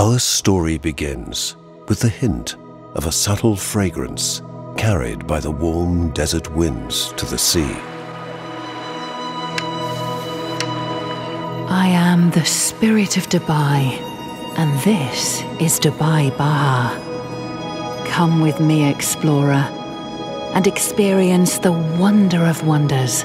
Our story begins with the hint of a subtle fragrance carried by the warm desert winds to the sea. I am the spirit of Dubai, and this is Dubai Baha. Come with me, explorer, and experience the wonder of wonders.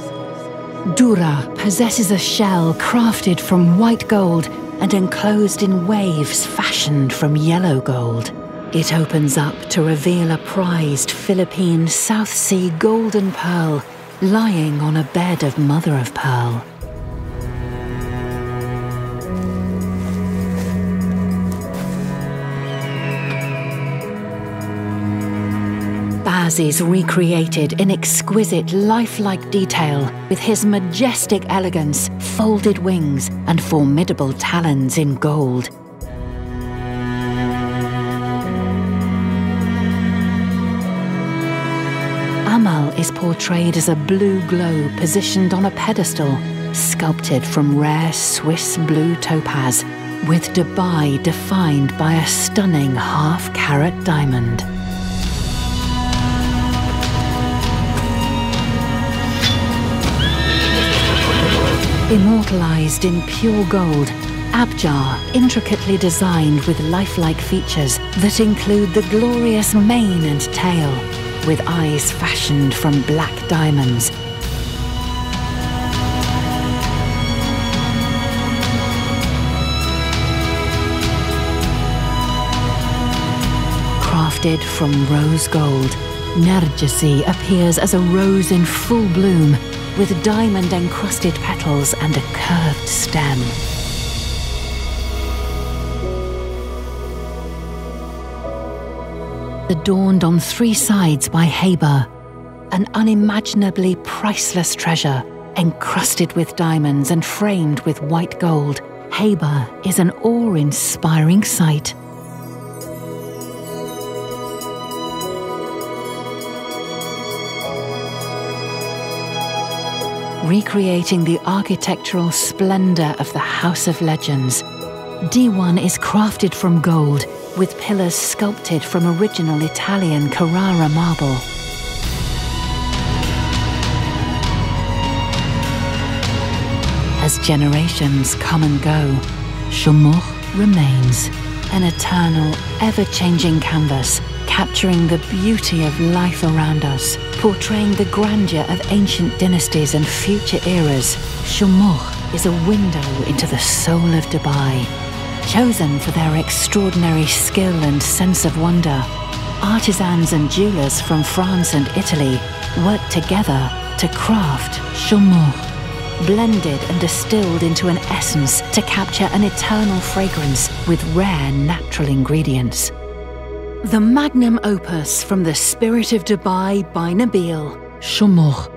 Durra possesses a shell crafted from white gold and enclosed in waves fashioned from yellow gold. It opens up to reveal a prized Philippine South Sea golden pearl lying on a bed of mother of pearl. Baz is recreated in exquisite lifelike detail with his majestic elegance, folded wings, and formidable talons in gold. Aamal is portrayed as a blue globe positioned on a pedestal, sculpted from rare Swiss blue topaz, with Dubai defined by a stunning half carat diamond. Immortalized in pure gold, Abjar intricately designed with lifelike features that include the glorious mane and tail, with eyes fashioned from black diamonds. Crafted from rose gold, Narjesi appears as a rose in full bloom, with diamond encrusted petals and a curved stem. Adorned on three sides by Haibah, an unimaginably priceless treasure, encrusted with diamonds and framed with white gold. Haibah is an awe inspiring sight. Recreating the architectural splendor of the House of Legends. Diwan is crafted from gold, with pillars sculpted from original Italian Carrara marble. As generations come and go, Shumukh remains, an eternal, ever-changing canvas capturing the beauty of life around us, portraying the grandeur of ancient dynasties and future eras. Shumukh is a window into the soul of Dubai. Chosen for their extraordinary skill and sense of wonder, artisans and jewelers from France and Italy work together to craft Shumukh blended and distilled into an essence to capture an eternal fragrance with rare natural ingredients. The magnum opus from the spirit of Dubai by Nabeel, Shumukh,